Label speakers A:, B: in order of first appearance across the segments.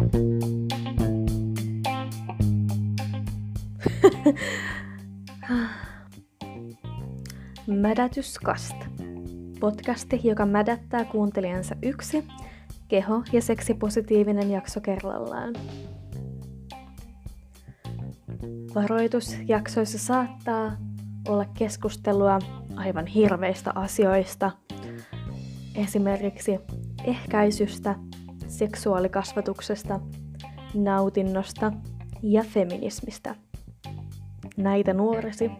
A: Mädätyskast. Podcasti, joka mädättää kuuntelijansa yksi keho- ja seksipositiivinen jakso kerrallaan. Varoitus jaksoissa saattaa olla keskustelua aivan hirveistä asioista, esimerkiksi ehkäisystä, seksuaalikasvatuksesta, nautinnosta ja feminismistä. Näitä nuoresi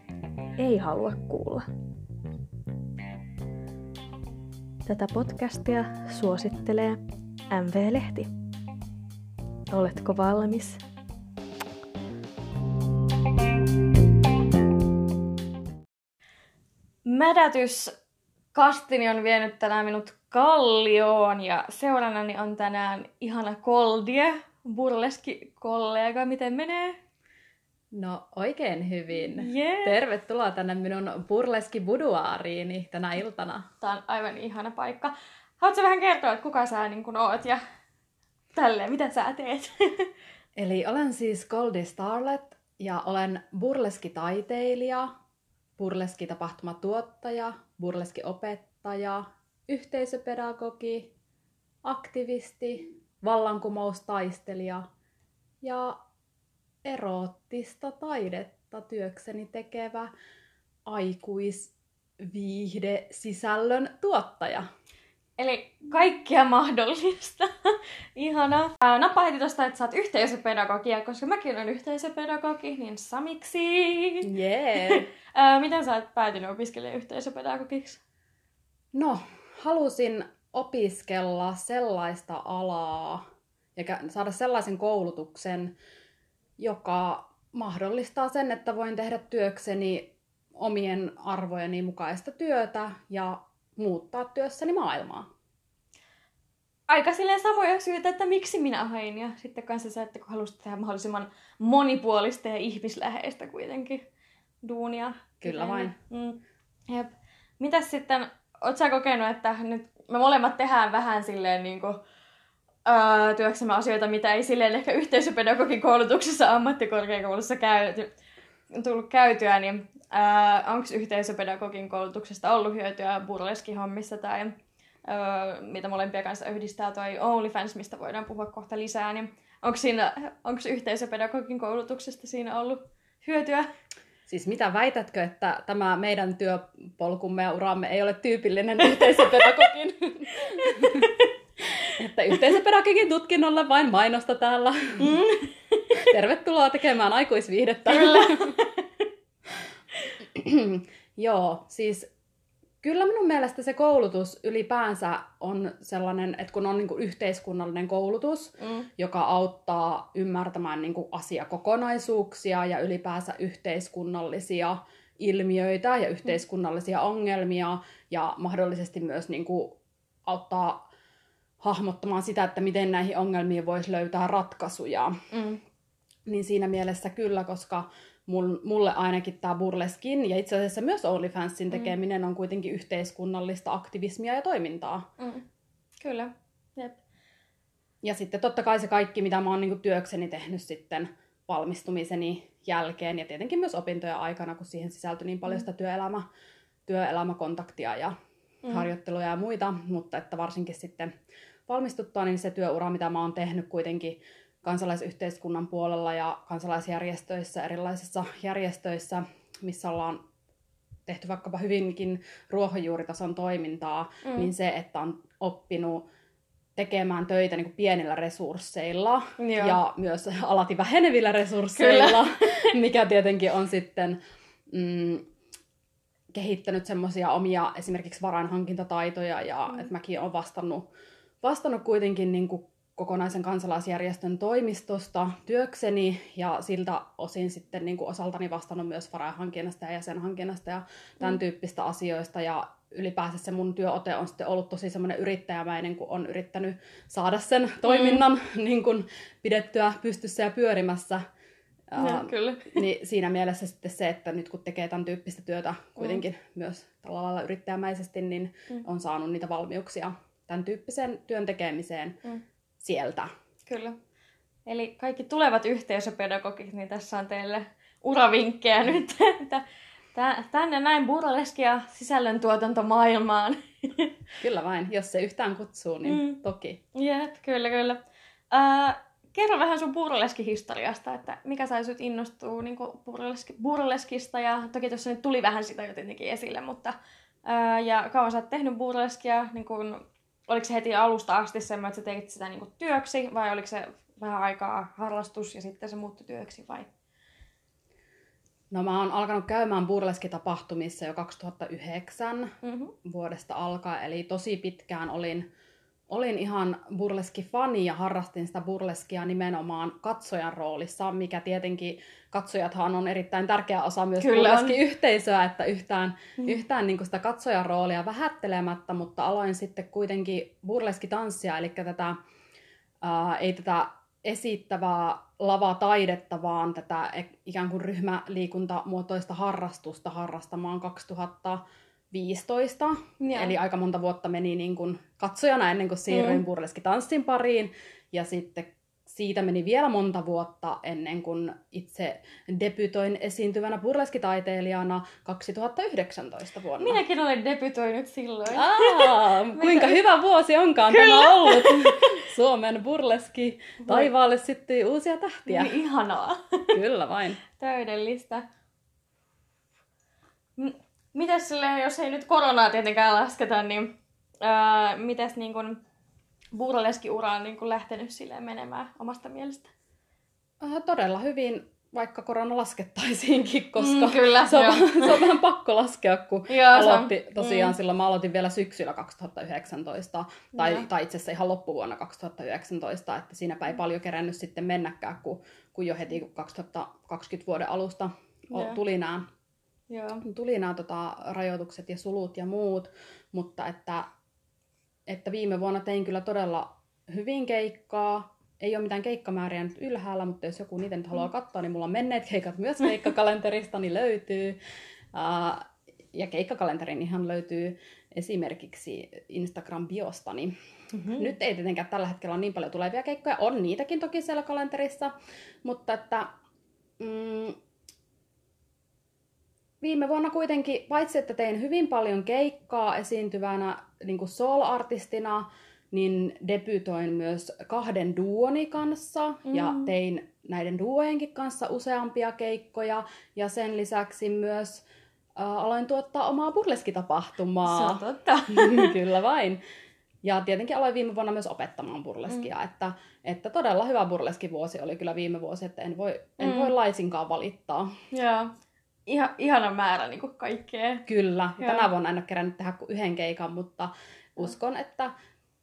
A: ei halua kuulla. Tätä podcastia suosittelee MV-lehti. Oletko valmis? Mädätys kastini on vienyt tänään minut kallioon ja seurannani on tänään ihana Koldie, burleski kollega. Miten menee?
B: No oikein hyvin.
A: Yeah.
B: Tervetuloa tänne minun burleski buduaariini tänä iltana.
A: Tää on aivan ihana paikka. Haluatko vähän kertoa, että kuka sä niin kun oot ja tälleen, mitä sä teet?
B: Eli olen siis Goldie Starlet ja olen burleski-taiteilija, burleski-tapahtumatuottaja, burleski-opettaja, yhteisöpedagogi, aktivisti, vallankumoustaistelija ja eroottista taidetta työkseni tekevä aikuisviihde sisällön tuottaja.
A: Eli kaikkia mahdollista. Ihana. Ää, Nappa heti tosta, että sä oot yhteisöpedagogia, koska mäkin olen yhteisöpedagogi, niin samiksi.
B: Yeah.
A: Ää, Miten sä oot päätynyt opiskelemaan yhteisöpedagogiksi?
B: No, halusin opiskella sellaista alaa ja saada sellaisen koulutuksen, joka mahdollistaa sen, että voin tehdä työkseni omien arvojeni mukaista työtä ja muuttaa työssäni maailmaa.
A: Aika silleen samoja syitä, että miksi minä hain. Ja sitten kanssa se, että kun halusit tehdä mahdollisimman monipuolista ja ihmisläheistä kuitenkin duunia.
B: Kyllä vain.
A: Mm. Jep. Mitäs sitten, oot sä kokenut, että nyt me molemmat tehdään vähän silleen niin kuin, öö, työksemme asioita, mitä ei silleen ehkä yhteisöpedagogin koulutuksessa ammattikorkeakoulussa käyty, tullut käytyä, niin öö, onko yhteisöpedagogin koulutuksesta ollut hyötyä burleskihommissa tai öö, mitä molempia kanssa yhdistää toi OnlyFans, mistä voidaan puhua kohta lisää, niin onko, siinä, onko yhteisöpedagogin koulutuksesta siinä ollut hyötyä?
B: Siis mitä väitätkö, että tämä meidän työpolkumme ja uramme ei ole tyypillinen yhteisöpedagogin? että yhteisöpedagogin tutkinnolla vain mainosta täällä.
A: Mm.
B: Tervetuloa tekemään aikuisviihdettä.
A: Kyllä.
B: Joo, siis kyllä minun mielestä se koulutus ylipäänsä on sellainen, että kun on niin kuin yhteiskunnallinen koulutus,
A: Mm.
B: joka auttaa ymmärtämään niin kuin asiakokonaisuuksia ja ylipäänsä yhteiskunnallisia ilmiöitä ja yhteiskunnallisia ongelmia ja mahdollisesti myös niin kuin auttaa hahmottamaan sitä, että miten näihin ongelmiin voisi löytää ratkaisuja.
A: Mm.
B: Niin siinä mielessä kyllä, koska mul- mulle ainakin tämä burleskin ja itse asiassa myös OnlyFansin tekeminen on kuitenkin yhteiskunnallista aktivismia ja toimintaa.
A: Mm. Kyllä. Jep.
B: Ja sitten totta kai se kaikki, mitä mä oon niinku työkseni tehnyt sitten valmistumiseni jälkeen ja tietenkin myös opintojen aikana, kun siihen sisältyi niin paljon sitä työelämä, työelämäkontaktia ja
A: Mm.
B: harjoitteluja ja muita, mutta että varsinkin sitten valmistuttua, niin se työura, mitä mä oon tehnyt kuitenkin kansalaisyhteiskunnan puolella ja kansalaisjärjestöissä, erilaisissa järjestöissä, missä ollaan tehty vaikkapa hyvinkin ruohonjuuritason toimintaa,
A: Mm.
B: niin se, että on oppinut tekemään töitä niin kuin pienillä resursseilla
A: Joo.
B: ja myös alati vähenevillä resursseilla, mikä tietenkin on sitten mm, kehittänyt semmoisia omia esimerkiksi varainhankintataitoja ja
A: mm.
B: että mäkin olen vastannut, vastannut kuitenkin niin kuin kokonaisen kansalaisjärjestön toimistosta työkseni ja siltä osin sitten niin kuin osaltani vastannut myös varainhankinnasta ja jäsenhankinnasta ja tämän
A: Mm.
B: mm. tyyppistä asioista ja ylipäänsä se mun työote on sitten ollut tosi semmoinen yrittäjämäinen, kun on yrittänyt saada sen toiminnan mm. niin kuin pidettyä pystyssä ja pyörimässä.
A: Ja,
B: Ää,
A: kyllä.
B: niin siinä mielessä sitten se, että nyt kun tekee tämän tyyppistä työtä kuitenkin myös tällä lailla yrittäjämäisesti, niin
A: Mm.
B: on saanut niitä valmiuksia tämän tyyppisen työn tekemiseen
A: Mm.
B: Sieltä.
A: Kyllä. Eli kaikki tulevat yhteisöpedagogit, niin tässä on teille uravinkkejä nyt, että tänne näin burleskia sisällöntuotantomaailmaan.
B: Kyllä vain, jos se yhtään kutsuu, niin mm. toki.
A: Jep, kyllä, kyllä. Uh, kerro vähän sun burleski-historiasta, että mikä sai sut innostua niin burleski, burleskista, ja toki tuossa nyt tuli vähän sitä jo tietenkin esille, mutta uh, ja kauan sä oot tehnyt burleskia, niin kun, oliko se heti alusta asti semmoinen, että sä teit sitä niin työksi, vai oliko se vähän aikaa harrastus ja sitten se muuttui työksi, vai?
B: No mä oon alkanut käymään burleskitapahtumissa jo 2009 mm-hmm. vuodesta alkaen, eli tosi pitkään olin, olin ihan burleski-fani ja harrastin sitä burleskia nimenomaan katsojan roolissa, mikä tietenkin katsojathan on erittäin tärkeä osa myös burleski-yhteisöä, että yhtään, mm. yhtään niin sitä katsojan roolia vähättelemättä, mutta aloin sitten kuitenkin burleskitanssia, eli tätä, ää, ei tätä esittävää lavataidetta, vaan tätä ikään kuin ryhmäliikuntamuotoista harrastusta harrastamaan 2015. Ja. Eli aika monta vuotta meni niin kuin katsojana ennen kuin siirryin mm. burleskitanssin pariin. Ja sitten siitä meni vielä monta vuotta ennen kuin itse debytoin esiintyvänä burleskitaiteilijana 2019 vuonna.
A: Minäkin olen debytoinut silloin.
B: Aa, kuinka hyvä vuosi onkaan Kyllä. tämä ollut. Suomen burleski taivaalle syttyi uusia tähtiä.
A: Niin, ihanaa.
B: Kyllä vain.
A: Täydellistä. M- mitäs silleen, jos ei nyt koronaa tietenkään lasketa, niin äh, mitäs niin kun burleski-ura on niin kuin lähtenyt silleen menemään omasta mielestä?
B: Äh, todella hyvin, vaikka korona laskettaisiinkin, koska mm, kyllä, se, on, se on vähän pakko laskea, kun joo, aloitti, tosiaan mm. silloin mä aloitin vielä syksyllä 2019, tai, tai itse asiassa ihan loppuvuonna 2019, että siinäpä ei paljon kerännyt sitten mennäkään, kun, kun jo heti 2020 vuoden alusta joo. tuli nämä Joo. Tuli nämä tota, rajoitukset ja sulut ja muut, mutta että että viime vuonna tein kyllä todella hyvin keikkaa. Ei ole mitään keikkamääriä nyt ylhäällä, mutta jos joku niitä nyt haluaa mm. katsoa, niin mulla on menneet keikat myös keikkakalenterista, niin löytyy. Uh, ja keikkakalenterin ihan löytyy esimerkiksi Instagram-biostani. Mm-hmm. Nyt ei tietenkään tällä hetkellä ole niin paljon tulevia keikkoja. On niitäkin toki siellä kalenterissa, mutta että mm, viime vuonna kuitenkin, paitsi että tein hyvin paljon keikkaa esiintyvänä niin kuin soul-artistina, niin debytoin myös kahden duoni kanssa mm. ja tein näiden duojenkin kanssa useampia keikkoja ja sen lisäksi myös äh, aloin tuottaa omaa burleskitapahtumaa.
A: Se on totta.
B: Kyllä vain. Ja tietenkin aloin viime vuonna myös opettamaan burleskia, mm. että, että todella hyvä burleskivuosi oli kyllä viime vuosi, että en voi, en mm. voi laisinkaan valittaa.
A: Joo ihan, ihana määrä niin kuin kaikkea.
B: Kyllä. Joo. Tänä vuonna en ole kerännyt tehdä kuin yhden keikan, mutta uskon, että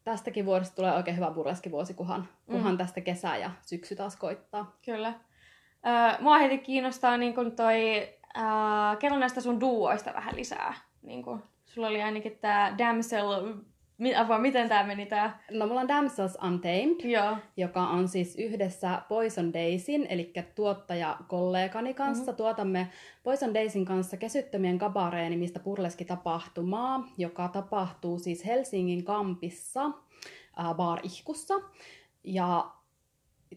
B: tästäkin vuodesta tulee oikein hyvä burleskivuosi, kunhan, kunhan mm. tästä kesä ja syksy taas koittaa.
A: Kyllä. Mua heti kiinnostaa niin kun toi, äh, kerro näistä sun duoista vähän lisää. Niin kun, sulla oli ainakin tämä Damsel Apua, miten tämä meni tää?
B: No mulla on Damsels Untamed, Joo. joka on siis yhdessä Poison Daysin, eli tuottajakollegani kanssa. Mm-hmm. Tuotamme Poison Daysin kanssa Kesyttömien kabareen nimistä burleski-tapahtumaa, joka tapahtuu siis Helsingin kampissa, äh, Bar Ihkussa. Ja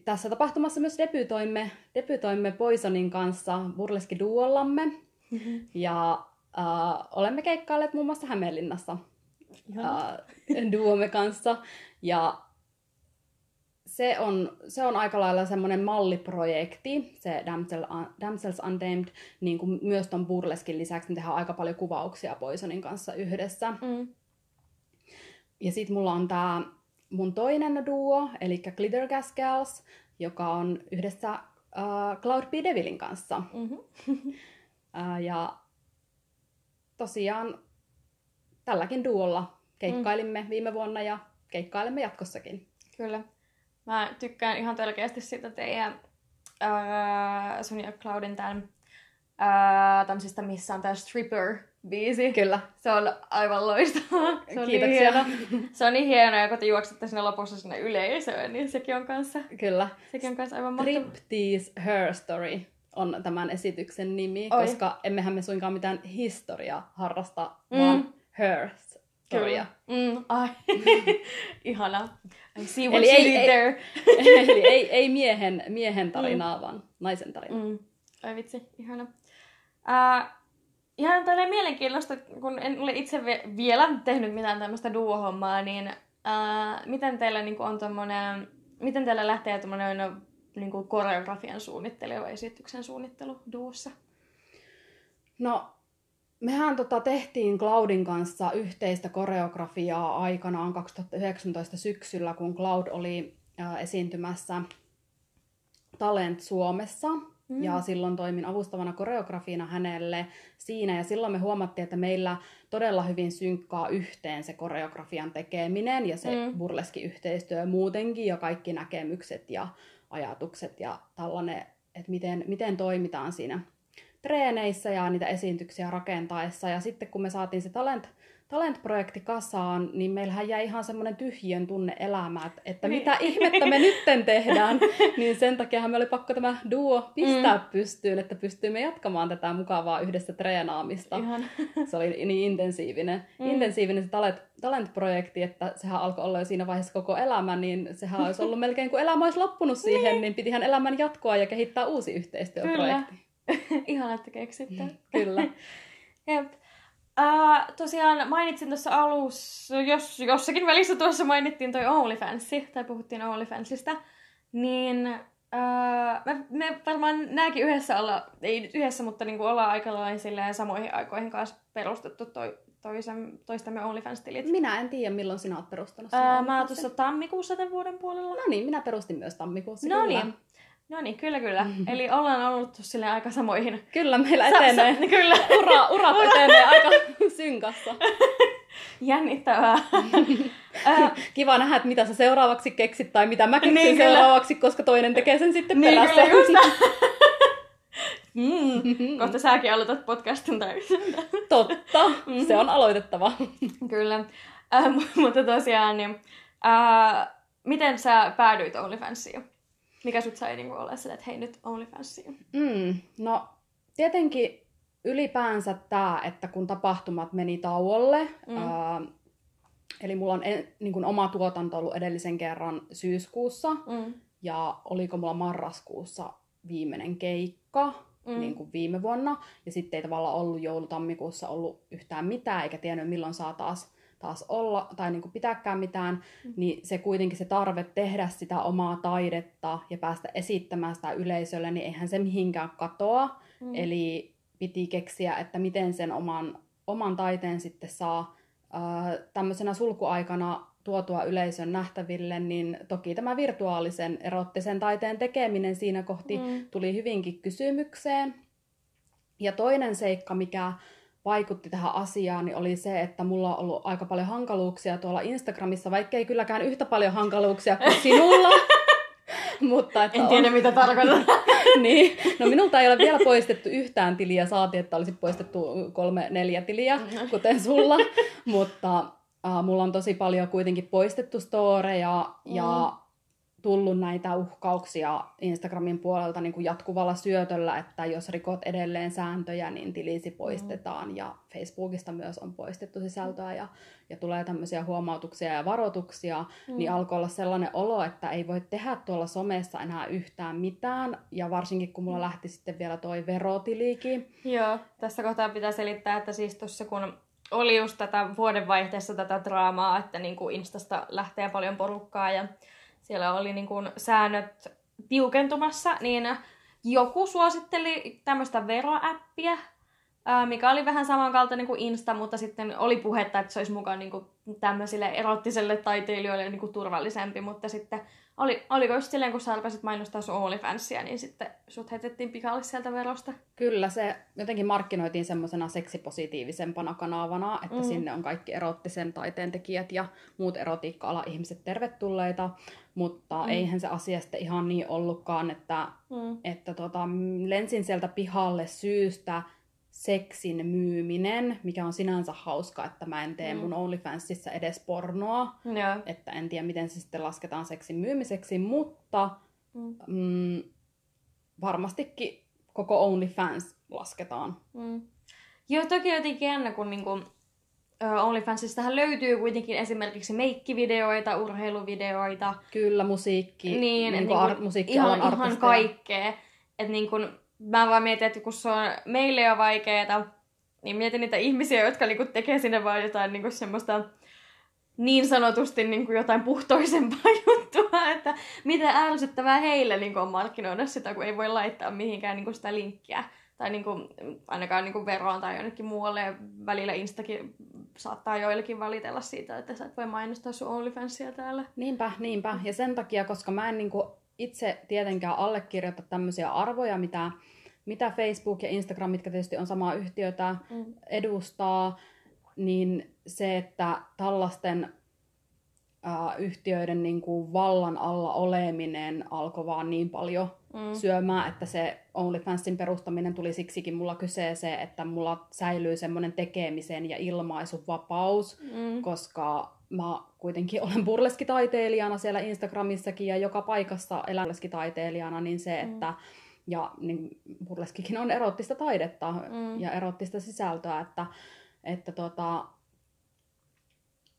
B: tässä tapahtumassa myös debytoimme, debytoimme Poisonin kanssa burleski-duollamme. Mm-hmm. Ja äh, olemme keikkailleet muun muassa Hämeenlinnassa uh, duomme kanssa. Ja se on, se on aika lailla semmoinen malliprojekti, se Damsel, Damsels Untamed, niin kuin myös ton Burleskin lisäksi me tehdään aika paljon kuvauksia Poisonin kanssa yhdessä. Mm. Ja sit mulla on tää mun toinen duo, eli Glitter Gas Gals, joka on yhdessä uh, Cloud B. Devilin kanssa. Mm-hmm. uh, ja tosiaan tälläkin duolla keikkailimme mm. viime vuonna ja keikkailemme jatkossakin.
A: Kyllä. Mä tykkään ihan selkeästi siitä teidän äh, sun ja Cloudin tämän äh, tämmöisistä, missä on tämä stripper-biisi.
B: Kyllä.
A: Se on aivan loistavaa.
B: Se on Kiitoksia. Niin hieno.
A: Se on niin hieno, ja kun te juoksette sinne lopussa sinne yleisöön, niin sekin on kanssa,
B: Kyllä.
A: sekin on kanssa aivan mahtavaa.
B: Striptease Her Story on tämän esityksen nimi, Oi. koska emmehän me suinkaan mitään historiaa harrasta, mm. vaan hers storia.
A: Mm, ai. Ihana. I see what
B: Eli
A: you
B: ei-
A: did there.
B: Eli ei, ei miehen, miehen tarinaa, vaan naisen tarinaa.
A: Mm. Ai vitsi, ihana. Uh, ihan tälleen mielenkiintoista, kun en ole itse vi- vielä tehnyt mitään tämmöistä duo-hommaa, niin uh, miten teillä niin on tommonen, miten teillä lähtee tommonen niin koreografian suunnittelu ja esityksen suunnittelu duossa?
B: No, mehän tota tehtiin Cloudin kanssa yhteistä koreografiaa aikanaan 2019 syksyllä, kun Cloud oli äh, esiintymässä Talent Suomessa. Mm. Ja silloin toimin avustavana koreografina hänelle siinä. Ja silloin me huomattiin, että meillä todella hyvin synkkaa yhteen se koreografian tekeminen ja se
A: mm.
B: burleski-yhteistyö muutenkin ja kaikki näkemykset ja ajatukset ja tällainen, että miten, miten toimitaan siinä treeneissä ja niitä esiintyksiä rakentaessa. Ja sitten kun me saatiin se talent, talent-projekti kasaan, niin meillähän jäi ihan semmoinen tyhjön tunne elämään, että, että
A: Niin.
B: mitä ihmettä me nytten tehdään. niin sen takia me oli pakko tämä duo pistää mm. pystyyn, että pystyimme jatkamaan tätä mukavaa yhdessä treenaamista.
A: Ihan.
B: Se oli niin intensiivinen,
A: Mm.
B: intensiivinen se talent, talent-projekti, että sehän alkoi olla jo siinä vaiheessa koko elämä, niin sehän olisi ollut melkein kuin elämä olisi loppunut siihen, niin pitihän elämän jatkoa ja kehittää uusi yhteistyöprojekti.
A: Ihana, että keksitte.
B: Kyllä.
A: Jep. Uh, tosiaan mainitsin tuossa alussa, jos jossakin välissä tuossa mainittiin toi OnlyFansi, tai puhuttiin OnlyFansista, niin uh, me, me varmaan nääkin yhdessä olla, ei nyt yhdessä, mutta niinku ollaan aika lailla silleen samoihin aikoihin kanssa perustettu toi, toisen, toistamme OnlyFans-tilit.
B: Minä en tiedä, milloin sinä olet perustanut
A: Uh, mä tuossa tammikuussa tämän vuoden puolella.
B: No niin, minä perustin myös tammikuussa.
A: No niin. No niin, kyllä kyllä. Eli ollaan ollut silleen aika samoihin.
B: Kyllä, meillä etenee.
A: sa- kyllä.
B: Ura, urat etenee aika synkassa.
A: Jännittävää.
B: Kiva nähdä, että mitä sä seuraavaksi keksit tai mitä mä keksin
A: Niin,
B: niin,
A: kyllä.
B: seuraavaksi, koska toinen tekee sen sitten
A: Niin,
B: perässä.
A: kyllä mm, kohta säkin aloitat podcastin tai
B: Totta, se on aloitettava.
A: Kyllä. Äh, mu- mutta tosiaan, niin, äh, miten sä päädyit OnlyFansiin? Mikä sut sai niin olla sille, että hei nyt OnlyFansiin?
B: Mm, no, tietenkin ylipäänsä tämä, että kun tapahtumat meni tauolle,
A: Mm.
B: ää, eli mulla on en, niin kuin oma tuotanto ollut edellisen kerran syyskuussa,
A: Mm.
B: ja oliko mulla marraskuussa viimeinen keikka,
A: mm.
B: niin kuin viime vuonna, ja sitten ei tavallaan ollut joulutammikuussa ollut yhtään mitään, eikä tiennyt milloin saa taas, taas olla, tai niin kuin pitääkään mitään,
A: Mm.
B: niin se kuitenkin se tarve tehdä sitä omaa taidetta ja päästä esittämään sitä yleisölle, niin eihän se mihinkään katoa.
A: Mm.
B: Eli piti keksiä, että miten sen oman, oman taiteen sitten saa ää, tämmöisenä sulkuaikana tuotua yleisön nähtäville, niin toki tämä virtuaalisen erottisen taiteen tekeminen siinä kohti
A: Mm.
B: tuli hyvinkin kysymykseen. Ja toinen seikka, mikä vaikutti tähän asiaan, niin oli se, että mulla on ollut aika paljon hankaluuksia tuolla Instagramissa, vaikka ei kylläkään yhtä paljon hankaluuksia kuin sinulla. Mutta että
A: En tiedä, mitä tarkoitat.
B: niin. No minulta ei ole vielä poistettu yhtään tiliä, saati, että olisi poistettu kolme, neljä tiliä, kuten sulla. Mutta äh, mulla on tosi paljon kuitenkin poistettu storeja ja tullut näitä uhkauksia Instagramin puolelta niin kuin jatkuvalla syötöllä, että jos rikot edelleen sääntöjä, niin tilisi poistetaan. Ja Facebookista myös on poistettu sisältöä ja, ja tulee tämmöisiä huomautuksia ja varoituksia.
A: Mm.
B: Niin alkoi olla sellainen olo, että ei voi tehdä tuolla somessa enää yhtään mitään. Ja varsinkin kun mulla lähti sitten vielä toi verotilikin.
A: Joo, tässä kohtaa pitää selittää, että siis tuossa kun oli just tätä vuodenvaihteessa tätä draamaa, että niin kuin Instasta lähtee paljon porukkaa ja siellä oli niin kuin säännöt tiukentumassa, niin joku suositteli tämmöistä veroäppiä, mikä oli vähän samankaltainen kuin Insta, mutta sitten oli puhetta, että se olisi mukaan niin kuin tämmöisille erottiselle taiteilijoille niin kuin turvallisempi, mutta sitten oli, oliko just silleen, kun sä alkaisit mainostaa sun OnlyFansia, niin sitten sut heitettiin pikalle sieltä verosta.
B: Kyllä se jotenkin markkinoitiin semmoisena seksipositiivisempana kanavana, että
A: Mm.
B: mm. sinne on kaikki erottisen taiteen tekijät ja muut erotiikka-ala ihmiset tervetulleita, mutta
A: Mm.
B: eihän se asia sitten ihan niin ollutkaan, että,
A: Mm.
B: että tota, lensin sieltä pihalle syystä seksin myyminen, mikä on sinänsä hauska, että mä en tee
A: Mm.
B: mun OnlyFansissa edes pornoa,
A: Joo.
B: että en tiedä miten se sitten lasketaan seksin myymiseksi, mutta
A: Mm.
B: mm, varmastikin koko OnlyFans lasketaan.
A: Mm. Joo, toki jotenkin jännä, kun niinku, OnlyFansistahan löytyy kuitenkin esimerkiksi meikkivideoita, urheiluvideoita.
B: Kyllä, musiikki,
A: Niin,
B: niin,
A: niin
B: kuin
A: kuin
B: ar- musiikkialan
A: ihan, ihan kaikkea. Et niin kun, mä vaan mietin, että kun se on meille jo vaikeeta, niin mietin niitä ihmisiä, jotka niinku tekee sinne vaan jotain niinku semmoista niin sanotusti niinku jotain puhtoisempaa juttua, että mitä ärsyttävää heille niinku on markkinoida sitä, kun ei voi laittaa mihinkään niinku sitä linkkiä. Tai niinku, ainakaan niinku veroon tai jonnekin muualle. Välillä Instakin saattaa joillekin valitella siitä, että sä et voi mainostaa sun OnlyFansia täällä.
B: Niinpä, niinpä. Ja sen takia, koska mä en niinku itse tietenkään allekirjoita tämmöisiä arvoja, mitä, mitä Facebook ja Instagram, mitkä tietysti on samaa yhtiötä,
A: Mm.
B: edustaa, niin se, että tällaisten ää, yhtiöiden niin kuin vallan alla oleminen alkoi vaan niin paljon
A: Mm.
B: syömään, että se OnlyFansin perustaminen tuli siksikin mulla kyseeseen, että mulla säilyy semmoinen tekemisen ja ilmaisun vapaus,
A: Mm.
B: koska mä kuitenkin olen burleskitaiteilijana siellä Instagramissakin ja joka paikassa elän burleskitaiteilijana, niin se,
A: Mm.
B: että ja niin burleskikin on erottista taidetta
A: Mm.
B: ja erottista sisältöä, että, että tota,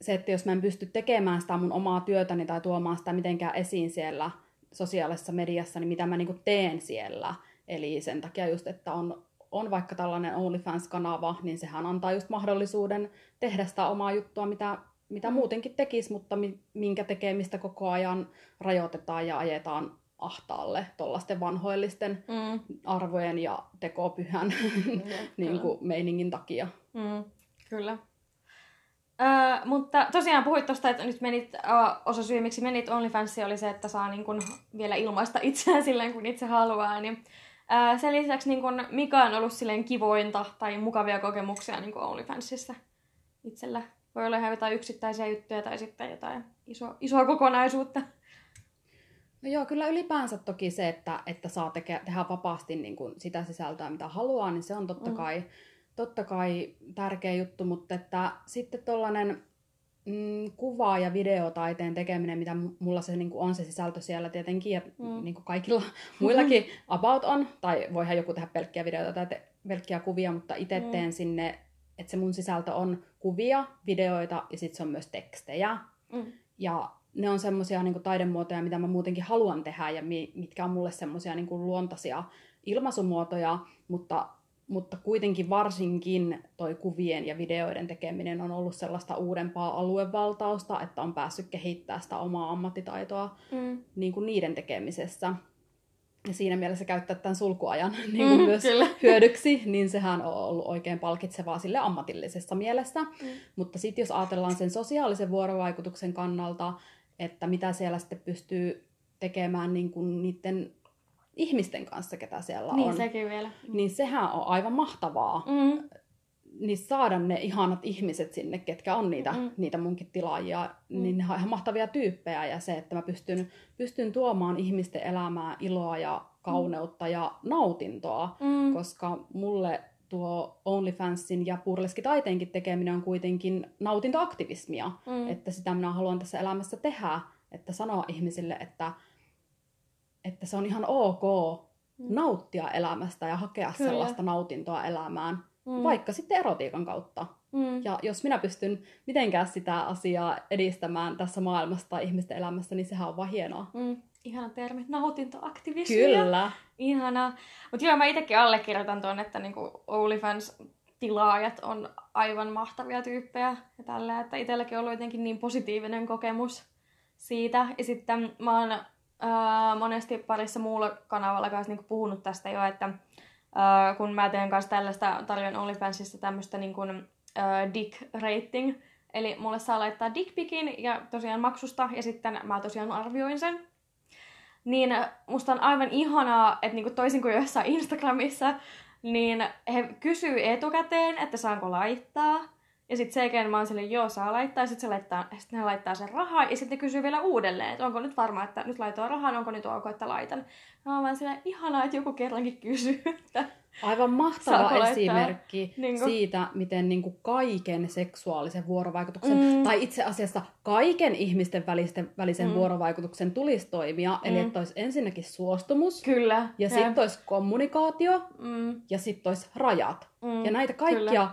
B: se, että jos mä en pysty tekemään sitä mun omaa työtäni tai tuomaan sitä mitenkään esiin siellä sosiaalisessa mediassa, niin mitä mä niinku teen siellä. Eli sen takia just, että on, on vaikka tällainen OnlyFans-kanava, niin sehän antaa just mahdollisuuden tehdä sitä omaa juttua, mitä, mitä
A: Mm.
B: muutenkin tekisi, mutta mi, minkä tekemistä koko ajan rajoitetaan ja ajetaan ahtaalle tuollaisten vanhoillisten
A: Mm.
B: arvojen ja tekopyhän niin kuin meiningin takia.
A: Mm, kyllä. Öö, mutta tosiaan puhuit tuosta, että nyt menit, ö, osa syy miksi menit OnlyFansiin oli se, että saa niin kun vielä ilmaista itseään silleen, kun itse haluaa. Niin, öö, sen lisäksi niin kun, mikä on ollut silleen kivointa tai mukavia kokemuksia niin kun OnlyFansissa itsellä? Voi olla ihan jotain yksittäisiä juttuja tai sitten jotain iso, isoa kokonaisuutta.
B: No joo, kyllä ylipäänsä toki se, että, että saa teke, tehdä vapaasti niin kuin sitä sisältöä, mitä haluaa, niin se on totta
A: Mm.
B: kai, totta kai tärkeä juttu, mutta että sitten tuollainen mm, kuva- ja videotaiteen tekeminen, mitä mulla se niin on se sisältö siellä tietenkin, ja
A: mm.
B: niin kuin kaikilla muillakin about on, tai voihan joku tehdä pelkkiä videoita tai te, pelkkiä kuvia, mutta itse
A: Mm.
B: teen sinne, että se mun sisältö on kuvia, videoita ja sitten se on myös tekstejä.
A: Mm.
B: Ja ne on semmoisia niin taidemuotoja, mitä mä muutenkin haluan tehdä ja mi- mitkä on mulle semmoisia niin luontaisia ilmaisumuotoja, mutta, mutta kuitenkin varsinkin toi kuvien ja videoiden tekeminen on ollut sellaista uudempaa aluevaltausta, että on päässyt kehittämään sitä omaa ammattitaitoa
A: Mm.
B: niin kuin niiden tekemisessä. Ja siinä mielessä käyttää tämän sulkuajan niin
A: Mm,
B: kuin myös
A: kyllä.
B: hyödyksi, niin sehän on ollut oikein palkitsevaa sille ammatillisessa mielessä.
A: Mm.
B: Mutta sitten jos ajatellaan sen sosiaalisen vuorovaikutuksen kannalta, että mitä siellä sitten pystyy tekemään niin kuin niiden ihmisten kanssa, ketä siellä
A: Niin
B: on,
A: sekin vielä.
B: niin sehän on aivan mahtavaa.
A: Mm.
B: Niin saada ne ihanat ihmiset sinne, ketkä on niitä,
A: Mm.
B: mm. niitä munkin tilaajia,
A: Mm.
B: mm. niin ne on ihan mahtavia tyyppejä. Ja se, että mä pystyn, pystyn tuomaan ihmisten elämään iloa ja kauneutta ja nautintoa,
A: Mm.
B: koska mulle tuo OnlyFansin ja burleskitaiteenkin tekeminen on kuitenkin nautintoaktivismia.
A: Mm.
B: Että sitä minä haluan tässä elämässä tehdä, että sanoa ihmisille, että, että se on ihan ok
A: Mm.
B: nauttia elämästä ja hakea
A: Kyllä.
B: sellaista nautintoa elämään,
A: Mm.
B: vaikka sitten erotiikan kautta.
A: Mm.
B: Ja jos minä pystyn mitenkään sitä asiaa edistämään tässä maailmassa tai ihmisten elämässä, niin sehän on vaan hienoa.
A: Mm. Ihana termi. Nautintoaktivismia.
B: Kyllä.
A: Ihanaa. Mutta joo, mä itsekin allekirjoitan tuon, että niinku OnlyFans-tilaajat on aivan mahtavia tyyppejä ja tällä, että itselläkin on ollut jotenkin niin positiivinen kokemus siitä. Ja sitten mä oon ää, monesti parissa muulla kanavalla kanssa niinku puhunut tästä jo, että ää, kun mä teen kanssa tällaista, tarjoan OnlyFansissa tämmöistä niinku, ää, dick rating, eli mulle saa laittaa dickpikin ja tosiaan maksusta, ja sitten mä tosiaan arvioin sen niin musta on aivan ihanaa, että niinku toisin kuin jossain Instagramissa, niin he kysyy etukäteen, että saanko laittaa. Ja sitten jälkeen mä oon silleen, joo, saa laittaa. Ja sitten laittaa, sit ne laittaa sen rahaa. Ja sitten ne kysyy vielä uudelleen, että onko nyt varma, että nyt laitoin rahaa, onko nyt ok, että laitan. Mä oon vaan silleen, ihanaa, että joku kerrankin kysyy, että
B: Aivan mahtava
A: Saako laittaa?
B: esimerkki
A: Niinku-
B: siitä, miten niinku kaiken seksuaalisen vuorovaikutuksen,
A: Mm.
B: tai itse asiassa kaiken ihmisten välisten, välisen
A: Mm.
B: vuorovaikutuksen tulisi toimia. Mm. Eli että olisi ensinnäkin suostumus,
A: kyllä.
B: ja sitten olisi kommunikaatio,
A: Mm,
B: ja sitten olisi rajat.
A: mm,
B: Ja näitä kaikkia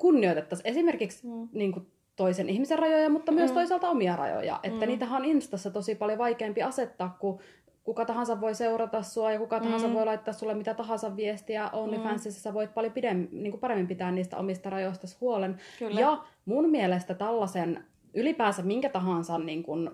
B: kunnioitettaisiin esimerkiksi
A: Mm.
B: niin kuin toisen ihmisen rajoja, mutta myös
A: Mm.
B: toisaalta omia rajoja. Että
A: Mm.
B: niitähän on Instassa tosi paljon vaikeampi asettaa, kun kuka tahansa voi seurata sua ja kuka tahansa
A: Mm.
B: voi laittaa sulle mitä tahansa viestiä. OnlyFansissa sä voit paljon pidem, niin kuin paremmin pitää niistä omista rajoista huolen.
A: Kyllä.
B: Ja mun mielestä tällaisen ylipäänsä minkä tahansa, niin kuin,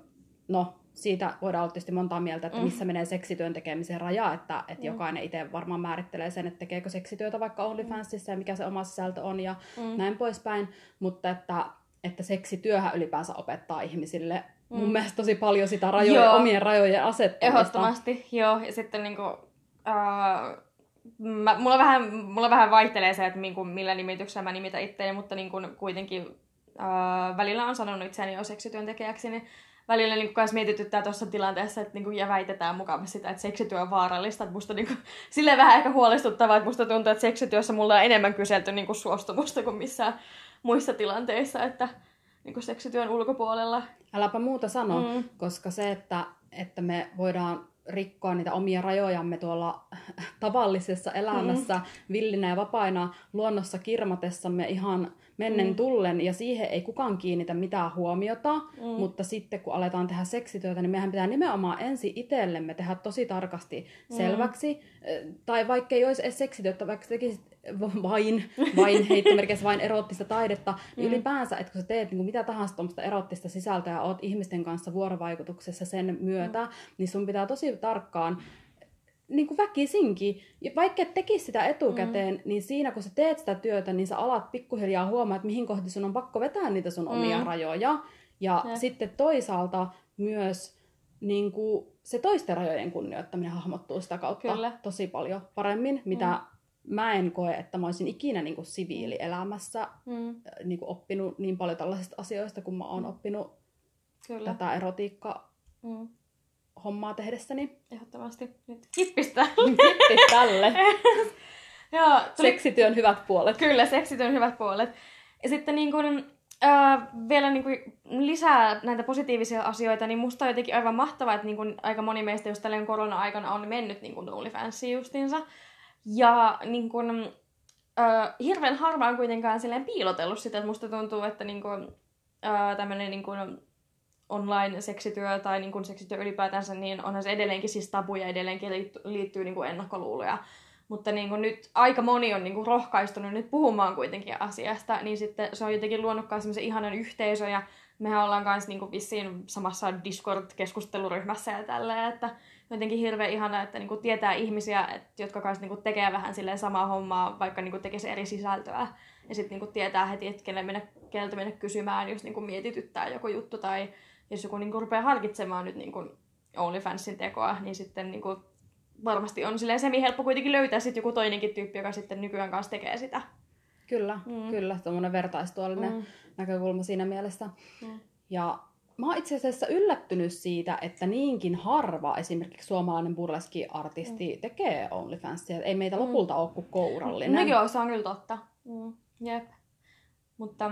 B: no siitä voidaan olla tietysti montaa mieltä, että
A: Mm.
B: missä menee seksityön tekemisen raja, että, että
A: Mm.
B: jokainen itse varmaan määrittelee sen, että tekeekö seksityötä vaikka OnlyFansissa ja mikä se oma sisältö on ja
A: Mm.
B: näin poispäin, mutta että, että seksityöhän ylipäänsä opettaa ihmisille mm. mun mielestä tosi paljon sitä rajoja,
A: Joo.
B: omien rajojen asettamista.
A: Ehdottomasti, joo. Ja sitten niinku, uh, mä, mulla, vähän, mulla vähän vaihtelee se, että niinku, millä nimityksellä mä nimitän itseäni, mutta niinku, kuitenkin uh, välillä on sanonut itseäni jo seksityöntekijäksi, niin välillä niinku, kans mietityttää tuossa tilanteessa, että niinku, ja väitetään mukavasti sitä, että seksityö on vaarallista. Että musta niinku, silleen vähän ehkä huolestuttavaa, että musta tuntuu, että seksityössä mulla on enemmän kyselty niinku, suostumusta kuin missään muissa tilanteissa, että niinku, seksityön ulkopuolella.
B: Äläpä muuta sano,
A: mm.
B: koska se, että, että me voidaan rikkoa niitä omia rajojamme tuolla tavallisessa elämässä mm. villinä ja vapaina luonnossa kirmatessamme ihan mennen
A: Mm.
B: tullen, ja siihen ei kukaan kiinnitä mitään huomiota,
A: Mm.
B: mutta sitten kun aletaan tehdä seksityötä, niin meidän pitää nimenomaan ensin itsellemme tehdä tosi tarkasti
A: Mm.
B: selväksi, tai vaikka ei olisi edes seksityötä, vaikka tekisit vain, vain heittomerkissä vain erottista taidetta, niin
A: Mm.
B: ylipäänsä, että kun sä teet niin kuin mitä tahansa tuommoista erottista sisältöä ja oot ihmisten kanssa vuorovaikutuksessa sen myötä,
A: Mm.
B: niin sun pitää tosi tarkkaan niin kuin väkisinkin, ja vaikka et tekisi sitä etukäteen, mm. niin siinä kun sä teet sitä työtä, niin sä alat pikkuhiljaa huomaa, että mihin kohti sun on pakko vetää niitä sun omia
A: Mm.
B: rajoja. Ja
A: Jep.
B: sitten toisaalta myös niin kuin se toisten rajojen kunnioittaminen hahmottuu sitä kautta
A: Kyllä.
B: tosi paljon paremmin, mitä
A: Mm.
B: mä en koe, että mä olisin ikinä niin kuin siviilielämässä
A: Mm.
B: äh, niin kuin oppinut niin paljon tällaisista asioista, kun mä oon
A: Mm.
B: oppinut
A: Kyllä.
B: tätä erotiikka
A: Mm.
B: Hommaa tehdessäni.
A: Ehdottomasti. Nyt hippistä.
B: Kiitos tälle.
A: Joo, tuli...
B: Seksityön hyvät puolet.
A: Kyllä, seksityn hyvät puolet. Ja sitten niin kun, äh, vielä niin kun lisää näitä positiivisia asioita, niin musta on jotenkin aivan mahtavaa, että niin kun aika moni meistä just tälleen korona-aikana on mennyt niin kun OnlyFansiin justiinsa. Ja niin kun, äh, hirveän harva on kuitenkaan silleen piilotellut sitä, että musta tuntuu, että niin kun, äh, tämmöinen niin kun online-seksityö tai niin kun seksityö ylipäätänsä, niin onhan se edelleenkin siis tabu ja edelleenkin liittyy, niin kuin ennakkoluuloja. Mutta niin kuin nyt aika moni on niin kuin rohkaistunut nyt puhumaan kuitenkin asiasta, niin sitten se on jotenkin luonut semmoisen ihanan yhteisön ja mehän ollaan myös niin kuin vissiin samassa Discord-keskusteluryhmässä ja tälleen, että jotenkin hirveän ihana, että niin kuin tietää ihmisiä, että, jotka kanssa niin kuin tekee vähän silleen samaa hommaa, vaikka niin kuin tekisi eri sisältöä. Ja sitten niin kuin tietää heti, että kenelle mennä, keneltä mennä kysymään, jos niin kuin mietityttää joku juttu tai jos joku niin kuin rupeaa harkitsemaan nyt niin kuin OnlyFansin tekoa, niin sitten niin kuin varmasti on silleen semi helppo kuitenkin löytää sitten joku toinenkin tyyppi, joka sitten nykyään kanssa tekee sitä.
B: Kyllä,
A: Mm.
B: kyllä. Tuommoinen vertaistuollinen
A: Mm.
B: mm. näkökulma siinä mielessä.
A: Mm.
B: Ja mä oon itse asiassa yllättynyt siitä, että niinkin harva esimerkiksi suomalainen burleski-artisti mm. tekee OnlyFansia. Ei meitä
A: Mm.
B: lopulta ole kuin kourallinen.
A: No joo, se on kyllä totta. Mm. Jep. Mutta,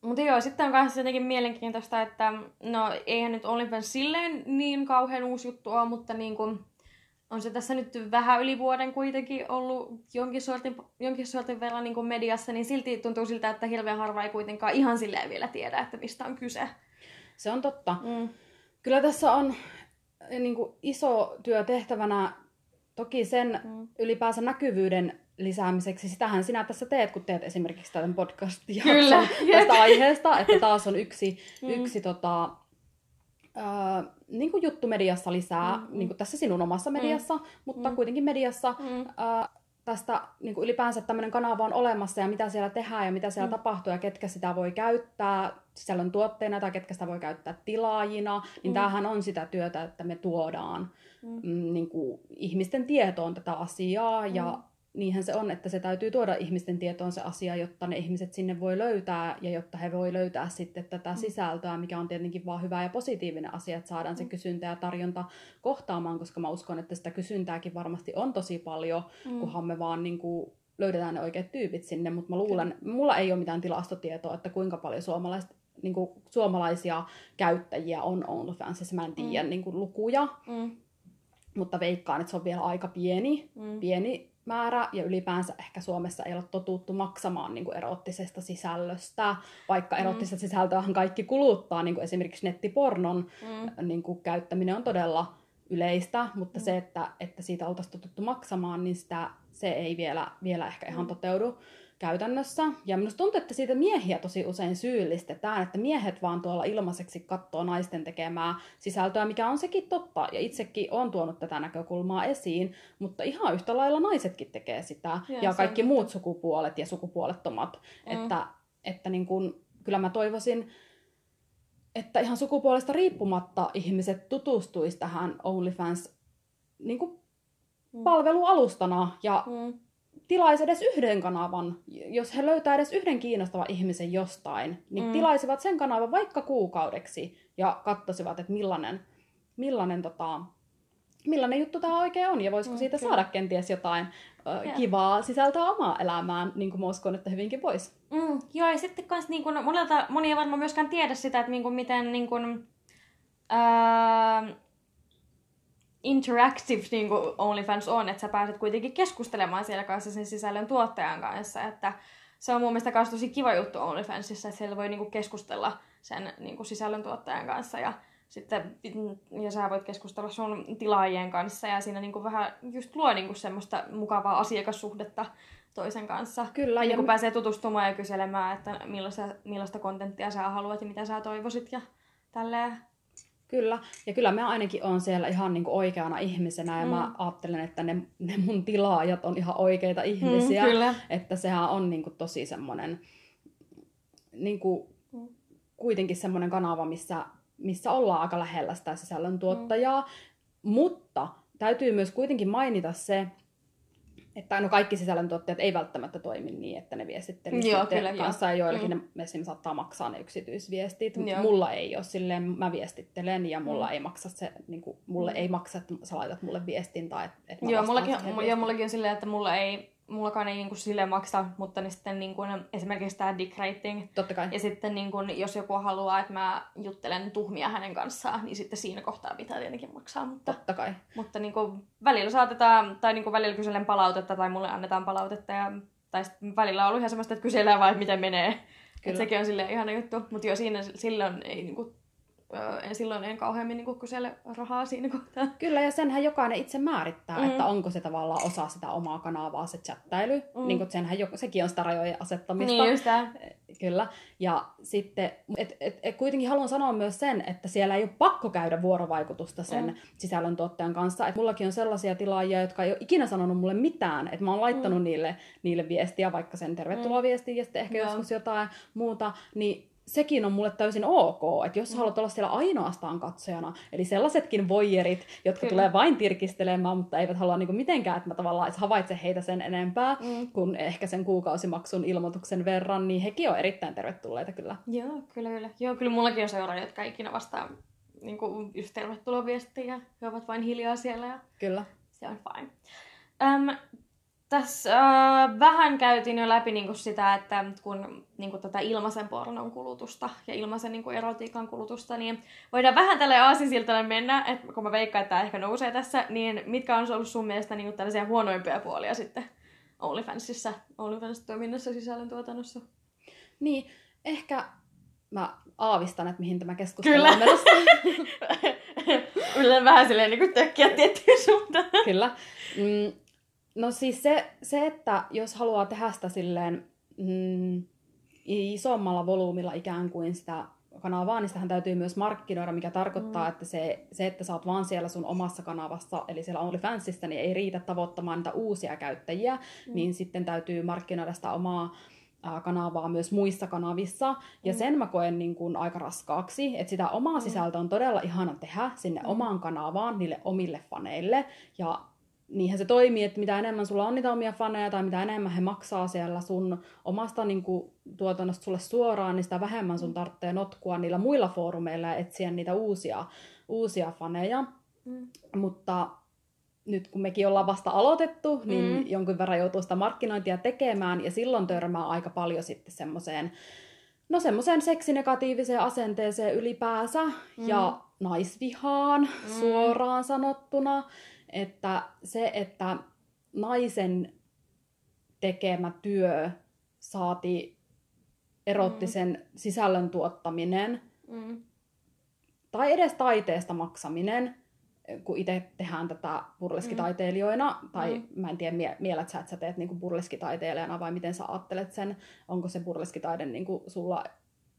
A: mutta joo, sitten on myös jotenkin mielenkiintoista, että no eihän nyt OnlyFans silleen niin kauhean uusi juttu ole, mutta niin kuin, on se tässä nyt vähän yli vuoden kuitenkin ollut jonkin sortin, jonkin sortin verran niin kuin mediassa, niin silti tuntuu siltä, että hirveän harva ei kuitenkaan ihan silleen vielä tiedä, että mistä on kyse.
B: Se on totta.
A: Mm.
B: Kyllä tässä on eh, niin kuin iso työ tehtävänä toki sen
A: Mm.
B: ylipäänsä näkyvyyden lisäämiseksi. Sitähän sinä tässä teet, kun teet esimerkiksi tämän podcast
A: Kyllä,
B: tästä aiheesta, että taas on yksi,
A: Mm.
B: mm. yksi tota, ää, niin kuin juttu mediassa lisää,
A: Mm,
B: mm,
A: mm.
B: niin kuin tässä sinun omassa mediassa, mm. mutta
A: Mm.
B: mm. kuitenkin mediassa.
A: Mm.
B: Ää, tästä niin kuin ylipäänsä tämmöinen kanava on olemassa ja mitä siellä tehdään ja mitä siellä
A: Mm.
B: mm. tapahtuu ja ketkä sitä voi käyttää sisällön tuotteena tai ketkä sitä voi käyttää tilaajina, niin
A: Mm.
B: mm. tämähän on sitä työtä, että me tuodaan
A: Mm.
B: mm, niin kuin ihmisten tietoon tätä asiaa ja
A: Mm.
B: Niinhän se on, että se täytyy tuoda ihmisten tietoon se asia, jotta ne ihmiset sinne voi löytää ja jotta he voi löytää sitten tätä
A: Mm.
B: sisältöä, mikä on tietenkin vaan hyvä ja positiivinen asia, että saadaan se
A: Mm.
B: kysyntä ja tarjonta kohtaamaan, koska mä uskon, että sitä kysyntääkin varmasti on tosi paljon,
A: Mm.
B: kunhan me vaan niin kuin löydetään ne oikeat tyypit sinne, mutta mä luulen, mulla ei ole mitään tilastotietoa, että kuinka paljon suomalaiset niin kuin, suomalaisia käyttäjiä on OnlyFansissa. Mä en tiedä
A: Mm.
B: niin kuin, lukuja,
A: Mm.
B: mutta veikkaan, että se on vielä aika pieni,
A: Mm.
B: pieni määrä ja ylipäänsä ehkä Suomessa ei ole totuttu maksamaan niin kuin erottisesta sisällöstä, vaikka mm. erottista sisältöähän kaikki kuluttaa, niin kuin esimerkiksi nettipornon mm. niin kuin käyttäminen on todella yleistä, mutta mm. se, että, että siitä oltaisiin totuttu maksamaan, niin sitä, se ei vielä, vielä ehkä ihan mm. toteudu käytännössä. Ja minusta tuntuu, että siitä miehiä tosi usein syyllistetään, että miehet vaan tuolla ilmaiseksi katsoo naisten tekemää sisältöä, mikä on sekin totta. Ja itsekin on tuonut tätä näkökulmaa esiin, mutta ihan yhtä lailla naisetkin tekee sitä. Ja, ja kaikki muut totta. sukupuolet ja sukupuolettomat. Mm. Että, että niin kun, kyllä mä toivoisin, että ihan sukupuolesta riippumatta ihmiset tutustuisi tähän OnlyFans niin kuin mm. palvelualustana ja mm tilaisi edes yhden kanavan, jos he löytää edes yhden kiinnostavan ihmisen jostain, niin mm. tilaisivat sen kanavan vaikka kuukaudeksi ja katsosivat, että millainen, millainen, tota, millainen juttu tämä oikein on ja voisiko mm, siitä kyllä. saada kenties jotain ö, kivaa sisältöä omaa elämään, niin kuin uskon, että hyvinkin voisi.
A: Mm, joo, ja sitten kans niin kun, monelta, moni ei varmaan myöskään tiedä sitä, että niin kun, miten niin kun, ää, interactive niin kuin OnlyFans on, että sä pääset kuitenkin keskustelemaan siellä kanssa sen sisällön tuottajan kanssa, että se on mun mielestä myös tosi kiva juttu OnlyFansissa, että siellä voi niin kuin keskustella sen niin kuin sisällön tuottajan kanssa ja sitten ja sä voit keskustella sun tilaajien kanssa ja siinä niin kuin vähän just luo niin kuin semmoista mukavaa asiakassuhdetta toisen kanssa.
B: Kyllä.
A: Ja niin kuin pääsee tutustumaan ja kyselemään, että millaista, millaista kontenttia sä haluat ja mitä sä toivoisit ja tälleen.
B: Kyllä, ja kyllä mä ainakin on siellä ihan niin kuin oikeana ihmisenä ja mm. mä ajattelen, että ne, ne mun tilaajat on ihan oikeita ihmisiä. Mm, kyllä. Että sehän on niin kuin tosi semmoinen niin kuin, mm. kuitenkin semmoinen kanava, missä, missä ollaan aika lähellä sitä sisällöntuottajaa. Mm. Mutta täytyy myös kuitenkin mainita se, että no kaikki sisällöntuottajat ei välttämättä toimi niin, että ne viestittelisi Joo, kyllä, kanssa ja joillakin mm. ne esimerkiksi saattaa maksaa ne yksityisviestit. Joo. Mulla ei ole silleen, mä viestittelen ja mulla mm. ei maksa se, niin kuin, mulle mm. ei maksa, että sä laitat mulle viestin tai että, että
A: Joo, mullakin, joo, mullakin on silleen, että mulla ei mullakaan ei niinku sille maksa, mutta niin sitten niinku, esimerkiksi tämä dick rating.
B: Totta kai.
A: Ja sitten niinku, jos joku haluaa, että mä juttelen tuhmia hänen kanssaan, niin sitten siinä kohtaa pitää tietenkin maksaa. Mutta,
B: Totta kai.
A: Mutta niinku, välillä saatetaan, tai niinku, välillä kyselen palautetta tai mulle annetaan palautetta. Ja, tai välillä on ollut ihan semmoista, että kysellään vaan, että miten menee. Kyllä. sekin on sille ihana juttu. Mutta joo, siinä silloin ei niinku, en silloin en kauheammin niin kysele rahaa siinä kohtaa.
B: Kyllä, ja senhän jokainen itse määrittää, mm. että onko se tavallaan osa sitä omaa kanavaa, se chattailu. Mm. Niin kuin senhän, sekin on sitä rajojen asettamista.
A: Niin just tämä.
B: Kyllä. Ja sitten, et, et, et kuitenkin haluan sanoa myös sen, että siellä ei ole pakko käydä vuorovaikutusta sen mm. sisällöntuottajan kanssa. Et mullakin on sellaisia tilaajia, jotka ei ole ikinä sanonut mulle mitään. Että mä oon laittanut mm. niille, niille viestiä, vaikka sen tervetuloa viestiä ja sitten ehkä Joo. joskus jotain muuta. Niin sekin on mulle täysin ok, että jos mm. haluat olla siellä ainoastaan katsojana, eli sellaisetkin voyerit, jotka Kyllä. tulee vain tirkistelemään, mutta eivät halua niin mitenkään, että mä tavallaan havaitse heitä sen enempää mm. kuin ehkä sen kuukausimaksun ilmoituksen verran, niin hekin on erittäin tervetulleita kyllä.
A: Joo, kyllä, kyllä. Joo, kyllä mullakin on seuraajia, jotka ikinä vastaa niin kuin just tervetuloa viestiä, he ovat vain hiljaa siellä ja
B: kyllä.
A: se on fine. Um, tässä äh, vähän käytiin jo läpi niin kuin sitä, että kun niin kuin tätä ilmaisen pornon kulutusta ja ilmaisen niin kuin erotiikan kulutusta, niin voidaan vähän tälle aasinsiltalle mennä, että kun mä veikkaan, että tämä ehkä nousee tässä, niin mitkä on ollut sun mielestä niin kuin tällaisia huonoimpia puolia sitten OnlyFansissa, OnlyFans-toiminnassa, sisällöntuotannossa?
B: Niin, ehkä mä aavistan, että mihin tämä keskustelu on menossa.
A: Yleensä vähän silleen niin kuin tökkiä tiettyyn suuntaan.
B: Kyllä. Mm, No siis se, se, että jos haluaa tehdä sitä silleen mm, isommalla volyymilla ikään kuin sitä kanavaa, niin sitähän täytyy myös markkinoida, mikä tarkoittaa, mm. että se, se, että sä oot vaan siellä sun omassa kanavassa, eli siellä OnlyFansissa, niin ei riitä tavoittamaan niitä uusia käyttäjiä, mm. niin sitten täytyy markkinoida sitä omaa kanavaa myös muissa kanavissa. Ja mm. sen mä koen niin kuin aika raskaaksi, että sitä omaa mm. sisältöä on todella ihana tehdä sinne mm. omaan kanavaan, niille omille faneille. Ja niinhän se toimii, että mitä enemmän sulla on niitä omia faneja tai mitä enemmän he maksaa siellä sun omasta niin kuin, tuotannosta sulle suoraan, niin sitä vähemmän sun tarvitsee notkua niillä muilla foorumeilla ja etsiä niitä uusia, uusia faneja. Mm. Mutta nyt kun mekin ollaan vasta aloitettu, niin mm. jonkun verran joutuu sitä markkinointia tekemään ja silloin törmää aika paljon sitten semmoiseen No semmoiseen seksinegatiiviseen asenteeseen ylipäänsä mm. ja naisvihaan mm. suoraan sanottuna. Että se, että naisen tekemä työ saati erottisen mm. sisällön tuottaminen
A: Mm.
B: tai edes taiteesta maksaminen, kun itse tehdään tätä burleskitaiteilijoina, mm. tai mm. mä en tiedä, mie- mielät sä, että sä teet niinku burleskitaiteilijana, vai miten sä ajattelet sen, onko se burleskitaide niinku sulla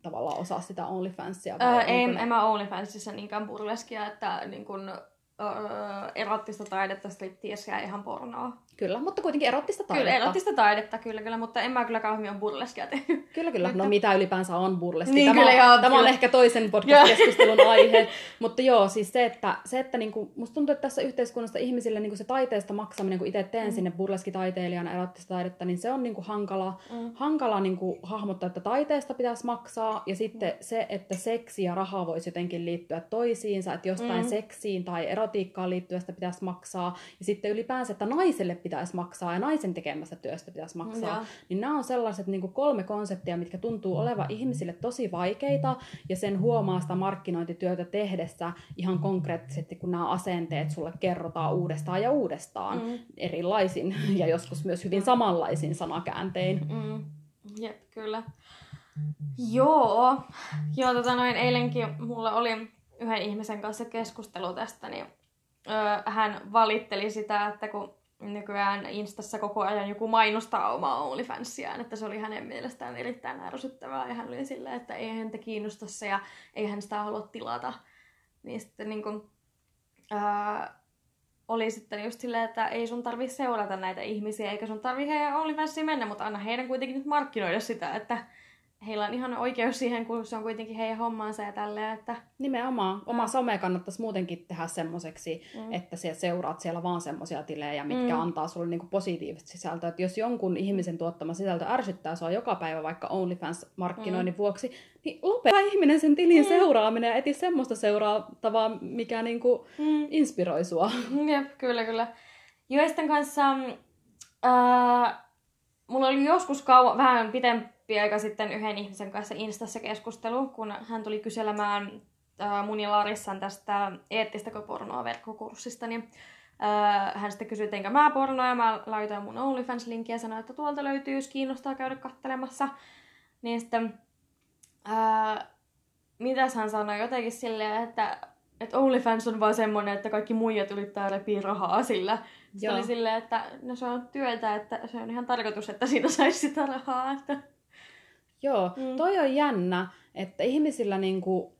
B: tavallaan osa sitä OnlyFansia? Vai
A: Öö, ei,
B: ne-
A: en mä OnlyFansissa niinkään burleskia, että niin kun, öö, erottista taidetta, stripteasia ja ihan pornoa.
B: Kyllä, mutta kuitenkin erottista taidetta.
A: Kyllä, erottista taidetta kyllä, kyllä, mutta en mä kyllä kauhean burleskia tehnyt.
B: Kyllä, kyllä. No mitä ylipäänsä on burleski?
A: Niin,
B: tämä,
A: kyllä, joo,
B: tämä on
A: kyllä.
B: ehkä toisen podcast-keskustelun aihe. Mutta joo, siis se, että, se, että niinku, musta tuntuu, että tässä yhteiskunnassa ihmisille niinku se taiteesta maksaminen, kun itse teen mm. sinne burleskitaiteilijana erottista taidetta, niin se on niinku hankala,
A: Mm.
B: hankala niinku hahmottaa, että taiteesta pitäisi maksaa. Ja sitten
A: Mm.
B: se, että seksi ja raha voisi jotenkin liittyä toisiinsa, että jostain
A: Mm.
B: seksiin tai erotiikkaan liittyvästä pitäisi maksaa. Ja sitten ylipäänsä, että naiselle pitäisi maksaa ja naisen tekemästä työstä pitäisi maksaa.
A: Joo.
B: Niin nämä on sellaiset niin kuin kolme konseptia, mitkä tuntuu olevan ihmisille tosi vaikeita, ja sen huomaa sitä markkinointityötä tehdessä ihan konkreettisesti, kun nämä asenteet sulle kerrotaan uudestaan ja uudestaan
A: Mm.
B: erilaisin ja joskus myös hyvin samanlaisin sanakääntein.
A: Mm. Jep, kyllä. Joo. Joo, tota noin, eilenkin mulla oli yhden ihmisen kanssa keskustelu tästä, niin öö, hän valitteli sitä, että kun nykyään Instassa koko ajan joku mainostaa omaa OnlyFansiaan, että se oli hänen mielestään erittäin ärsyttävää, ja hän oli silleen, että ei häntä kiinnosta se, ja ei hän sitä halua tilata. Niin sitten niin kuin, öö, oli sitten just silleen, että ei sun tarvi seurata näitä ihmisiä, eikä sun tarvi heidän OnlyFansiin mennä, mutta anna heidän kuitenkin nyt markkinoida sitä, että heillä on ihan oikeus siihen, kun se on kuitenkin heidän hommansa ja tälleen, että
B: Nimenomaan. Oma
A: Mm.
B: some kannattaisi muutenkin tehdä semmoiseksi,
A: Mm.
B: että sä seuraat siellä vaan semmoisia tilejä, mitkä
A: Mm.
B: antaa sulle niinku positiivista sisältöä. Et jos jonkun ihmisen tuottama sisältö ärsyttää sua joka päivä vaikka OnlyFans-markkinoinnin vuoksi, niin lopeta ihminen sen tilin
A: Mm.
B: seuraaminen ja eti semmoista seuraavaa, mikä niinku
A: mm.
B: inspiroi sua.
A: Jep, kyllä, kyllä. Joisten kanssa, ää, mulla oli joskus kauan, vähän pitempi aika sitten yhden ihmisen kanssa Instassa keskustelu, kun hän tuli kyselemään ää, mun ja Larissan tästä eettistä pornoa verkkokurssista, niin ää, hän sitten kysyi, teinkö mä pornoa, ja mä laitoin mun OnlyFans-linkkiä ja sanoin, että tuolta löytyy, jos kiinnostaa käydä kattelemassa. Niin sitten, ää, mitäs hän sanoi, jotenkin silleen, että että OnlyFans on vaan semmonen, että kaikki muijat yrittää repiä rahaa sillä. Se oli silleen, että no se on työtä, että se on ihan tarkoitus, että siinä saisi sitä rahaa. Että...
B: Joo,
A: Mm.
B: toi on jännä, että ihmisillä niinku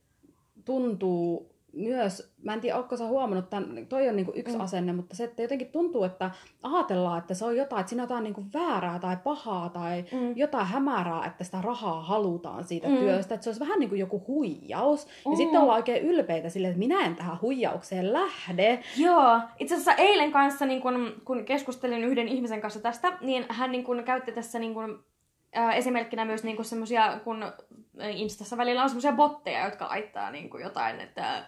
B: tuntuu myös, mä en tiedä, ootko sä huomannut, tämän, toi on niinku yksi
A: Mm.
B: asenne, mutta se, että jotenkin tuntuu, että ajatellaan, että se on jotain, että siinä on jotain niinku väärää tai pahaa tai
A: Mm.
B: jotain hämärää, että sitä rahaa halutaan siitä
A: Mm.
B: työstä, että se olisi vähän niin kuin joku huijaus. Ja
A: Mm.
B: sitten ollaan oikein ylpeitä silleen, että minä en tähän huijaukseen lähde.
A: Joo, itse asiassa eilen kanssa, niin kun, kun keskustelin yhden ihmisen kanssa tästä, niin hän niin kun, käytti tässä niin kun, esimerkkinä myös niin semmoisia, kun Instassa välillä on semmoisia botteja, jotka laittaa niin kun jotain, että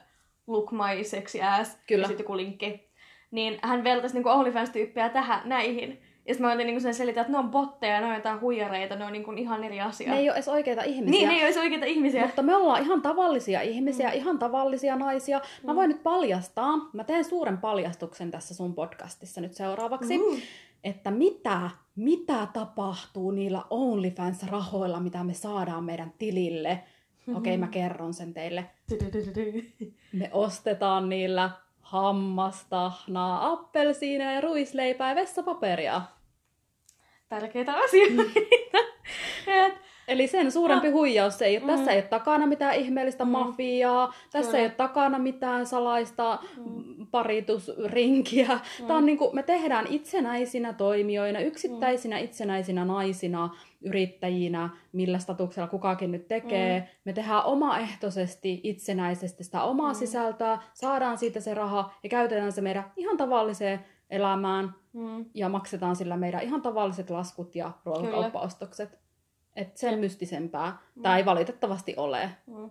A: look my sexy ass,
B: Kyllä.
A: ja sitten joku linkki. Niin hän vertaisi niin OnlyFans-tyyppiä tähän, näihin. Ja sitten mä otin niin sen selitä, että ne on botteja, ne on jotain huijareita, ne on niin kun ihan eri asia.
B: Ne ei ole edes oikeita ihmisiä.
A: niin, ne ei olisi oikeita ihmisiä.
B: Mutta me ollaan ihan tavallisia ihmisiä, mm. ihan tavallisia naisia. Mä
A: Mm.
B: voin nyt paljastaa, mä teen suuren paljastuksen tässä sun podcastissa nyt seuraavaksi, mm.
A: Mm.
B: että mitä, mitä tapahtuu niillä OnlyFans-rahoilla, mitä me saadaan meidän tilille.
A: Mm-hmm.
B: Okei, mä kerron sen teille. Me ostetaan niillä hammastahnaa, appelsiineja ja ruisleipää ja vessapaperia.
A: Tärkeitä asioita. Et,
B: Eli sen suurempi
A: No.
B: huijaus se ei ole.
A: Mm.
B: Tässä ei ole takana mitään ihmeellistä
A: Mm.
B: mafiaa, tässä
A: Kyllä.
B: ei ole takana mitään salaista
A: Mm.
B: paritusrinkiä.
A: Mm.
B: Tää on niinku, me tehdään itsenäisinä toimijoina, yksittäisinä itsenäisinä naisina, yrittäjinä, millä statuksella kukakin nyt tekee.
A: Mm.
B: Me tehdään omaehtoisesti, itsenäisesti sitä omaa
A: Mm.
B: sisältöä, saadaan siitä se raha ja käytetään se meidän ihan tavalliseen elämään
A: mm.
B: ja maksetaan sillä meidän ihan tavalliset laskut ja ruokakauppaostokset. Et sen mystisempää.
A: Mm.
B: Tämä ei valitettavasti ole.
A: Mm.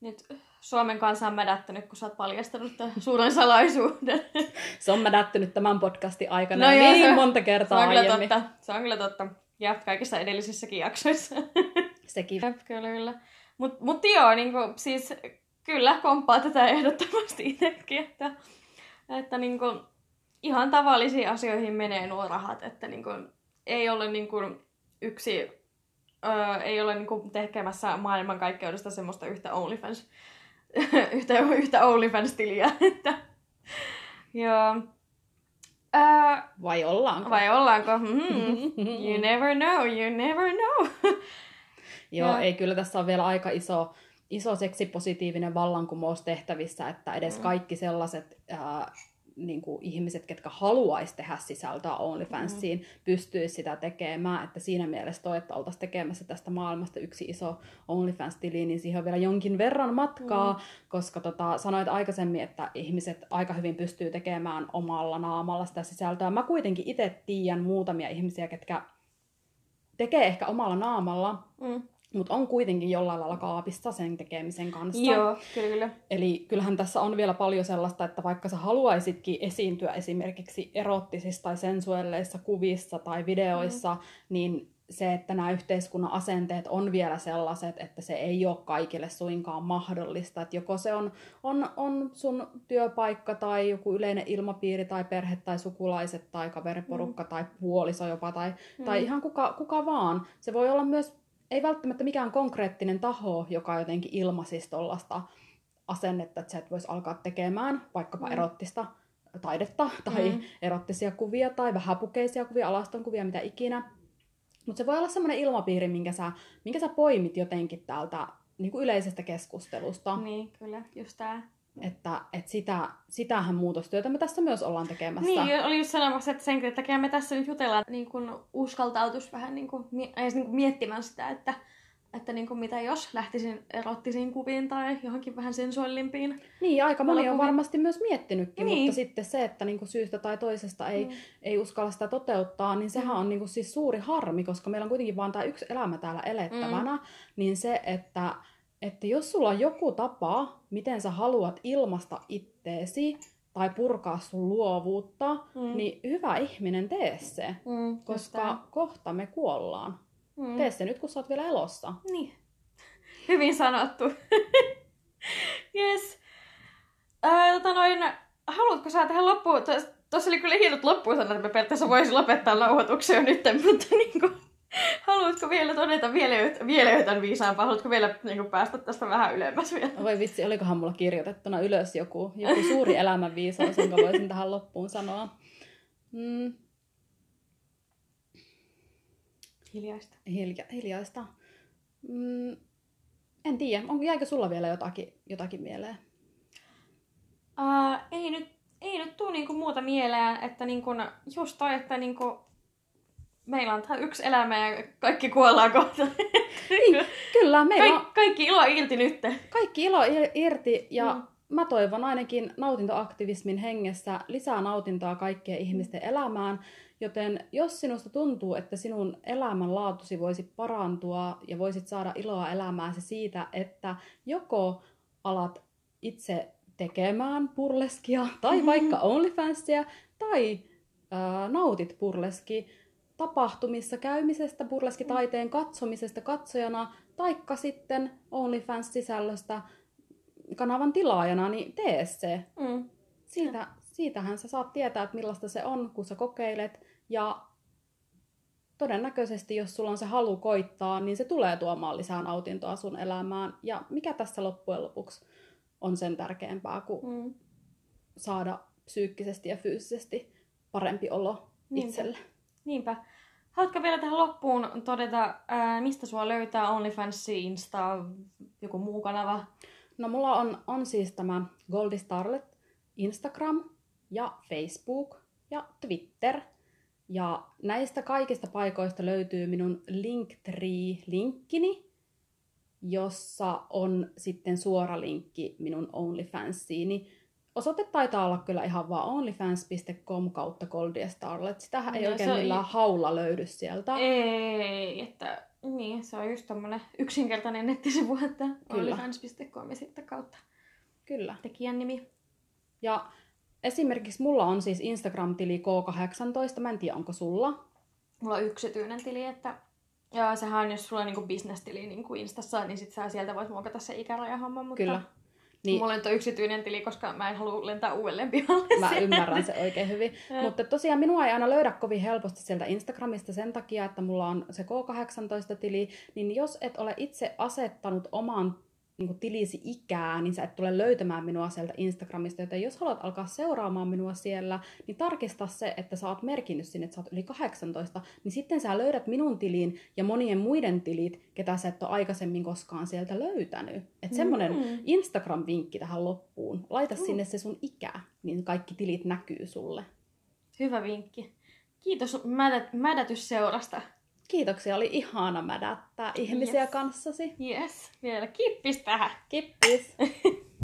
A: Nyt Suomen kansa on mädättänyt, kun sä oot paljastanut tämän suuren salaisuuden.
B: Se on mädättynyt tämän podcastin aikana
A: No
B: no
A: joo,
B: niin
A: se-
B: monta
A: Se
B: kertaa
A: on kyllä
B: aiemmin.
A: totta. Se on kyllä totta. Ja kaikissa edellisissäkin jaksoissa.
B: Sekin.
A: Jep, kyllä, kyllä. Mut, mut joo, niin kuin, siis kyllä komppaa tätä ehdottomasti itsekin, että, että niin kuin, ihan tavallisiin asioihin menee nuo rahat, että niin kuin, ei ole niin kuin yksi, öö, ei ole niin kuin tekemässä maailmankaikkeudesta semmoista yhtä OnlyFans, yhtä, yhtä OnlyFans-tiliä, että joo. Öö,
B: Vai ollaanko?
A: vai ollaanko? Mm, you never know, you never know.
B: Joo,
A: Joo.
B: ei kyllä tässä on vielä aika iso, iso seksipositiivinen vallankumous tehtävissä, että edes
A: Mm.
B: kaikki sellaiset ää, niin kuin ihmiset, ketkä haluaisi tehdä sisältöä OnlyFansiin, mm. pystyisi sitä tekemään. Että siinä mielessä toi, että oltaisiin tekemässä tästä maailmasta yksi iso OnlyFans-tili, niin siihen on vielä jonkin verran matkaa, mm. koska tota, sanoit aikaisemmin, että ihmiset aika hyvin pystyy tekemään omalla naamalla sitä sisältöä. Mä kuitenkin itse tiedän muutamia ihmisiä, ketkä tekee ehkä omalla naamalla,
A: Mm.
B: Mutta on kuitenkin jollain lailla kaapissa sen tekemisen kanssa.
A: Joo, kyllä, kyllä.
B: Eli kyllähän tässä on vielä paljon sellaista, että vaikka sä haluaisitkin esiintyä esimerkiksi erottisissa tai sensuelleissa kuvissa tai videoissa, mm. niin se, että nämä yhteiskunnan asenteet on vielä sellaiset, että se ei ole kaikille suinkaan mahdollista. Että joko se on, on, on sun työpaikka tai joku yleinen ilmapiiri tai perhe tai sukulaiset tai kaveriporukka mm. tai puoliso jopa tai, mm. tai ihan kuka, kuka vaan. Se voi olla myös ei välttämättä mikään konkreettinen taho, joka jotenkin ilmaisisi tuollaista asennetta, että sä et voisi alkaa tekemään vaikkapa
A: Mm.
B: erottista taidetta tai
A: Mm.
B: erottisia kuvia tai vähäpukeisia kuvia, alaston kuvia, mitä ikinä. Mutta se voi olla semmoinen ilmapiiri, minkä sä, minkä sä poimit jotenkin täältä niin kuin yleisestä keskustelusta.
A: Niin, kyllä, just tää.
B: Että, että sitä, sitähän muutostyötä me tässä myös ollaan tekemässä.
A: Niin, oli just sanomassa, että senkin takia me tässä nyt jutellaan niin kun uskaltautus vähän niin kuin, edes niin kuin miettimään sitä, että, että niin kuin mitä jos lähtisin erottisiin kuviin tai johonkin vähän sensuellimpiin.
B: Niin, aika moni on varmasti myös miettinytkin,
A: Niin.
B: mutta sitten se, että niinku syystä tai toisesta ei,
A: Mm.
B: ei uskalla sitä toteuttaa, niin sehän
A: Mm.
B: on niinku siis suuri harmi, koska meillä on kuitenkin vaan tämä yksi elämä täällä elettävänä,
A: Mm.
B: niin se, että, että jos sulla on joku tapa, miten sä haluat ilmasta itteesi tai purkaa sun luovuutta,
A: Mm.
B: niin hyvä ihminen, tee se,
A: Mm,
B: koska
A: tää.
B: kohta me kuollaan.
A: Mm.
B: Tee se nyt, kun sä oot vielä elossa.
A: Niin. Hyvin sanottu. yes. Ää, tota noin, haluatko sä tähän loppuun? Tuossa oli kyllä hienot loppuun sanoa, että me periaatteessa voisi lopettaa nauhoituksen jo nyt, mutta niin kuin, haluatko vielä todeta vielä, vielä jotain viisaampaa? Haluatko vielä niin kuin, päästä tästä vähän ylemmäs vielä?
B: Voi vitsi, olikohan mulla kirjoitettuna ylös joku, joku suuri elämänviisaus, jonka voisin tähän loppuun sanoa. Mm,
A: Hiljaista.
B: hilja, hiljaista. Mm, en tiedä, on, jäikö sulla vielä jotakin, jotakin mieleen?
A: Uh, ei nyt, ei nyt tuu niinku muuta mieleen, että niinku, just toi, että niinku, meillä on yksi elämä ja kaikki kuollaan kohta.
B: Niin, Kyllä, meillä on
A: Kaik, kaikki ilo irti nyt.
B: kaikki ilo ir- irti ja
A: Mm.
B: mm. mä toivon ainakin nautintoaktivismin hengessä lisää nautintoa kaikkien ihmisten elämään, joten jos sinusta tuntuu, että sinun elämänlaatusi voisi parantua ja voisit saada iloa elämääsi siitä, että joko alat itse tekemään purleskia tai vaikka OnlyFansia tai ää, nautit purleski tapahtumissa käymisestä, burleskitaiteen katsomisesta katsojana, taikka sitten OnlyFans-sisällöstä kanavan tilaajana, niin tee se.
A: Mm.
B: Siitä, siitähän sä saat tietää, että millaista se on, kun sä kokeilet. Ja todennäköisesti, jos sulla on se halu koittaa, niin se tulee tuomaan lisää nautintoa sun elämään. Ja mikä tässä loppujen lopuksi on sen tärkeämpää kuin
A: Mm.
B: saada psyykkisesti ja fyysisesti parempi olo
A: Niinpä.
B: itselle.
A: Niinpä. Haluatko vielä tähän loppuun todeta, ää, mistä sua löytää OnlyFans, Insta, joku muu kanava?
B: No mulla on, on siis tämä Goldie Starlet Instagram ja Facebook ja Twitter. Ja näistä kaikista paikoista löytyy minun Linktree-linkkini, jossa on sitten suora linkki minun OnlyFansiini. Osoite taitaa olla kyllä ihan vaan onlyfans.com kautta Goldie Starlet. Sitähän ei
A: No,
B: oikein millään haulla löydy sieltä.
A: Ei, että niin, se on just tommonen yksinkertainen nettisivu, että onlyfans.com ja sitten kautta
B: Kyllä.
A: tekijän nimi.
B: Ja esimerkiksi mulla on siis Instagram-tili K18, mä en tiedä onko sulla.
A: Mulla on yksityinen tili, että ja sehän on, jos sulla on niinku business-tili niinku Instassa, niin sit sä sieltä voit muokata se ikärajahomma, mutta
B: Kyllä.
A: Niin, Mulla on yksityinen tili, koska mä en halua lentää uudelleen pihalle.
B: Mä ymmärrän se oikein hyvin. Mutta tosiaan minua ei aina löydä kovin helposti sieltä Instagramista sen takia, että mulla on se K18-tili. Niin jos et ole itse asettanut oman niin tilisi ikää, niin sä et tule löytämään minua sieltä Instagramista. Joten jos haluat alkaa seuraamaan minua siellä, niin tarkista se, että sä oot merkinnyt sinne, että sä oot yli 18, niin sitten sä löydät minun tilin ja monien muiden tilit, ketä sä et ole aikaisemmin koskaan sieltä löytänyt. Että mm. semmonen Instagram-vinkki tähän loppuun. Laita mm. sinne se sun ikä, niin kaikki tilit näkyy sulle.
A: Hyvä vinkki. Kiitos mädät, mädätysseurasta.
B: Kiitoksia, oli ihana mädättää ihmisiä yes. kanssasi.
A: Yes, vielä kippis tähän.
B: Kippis.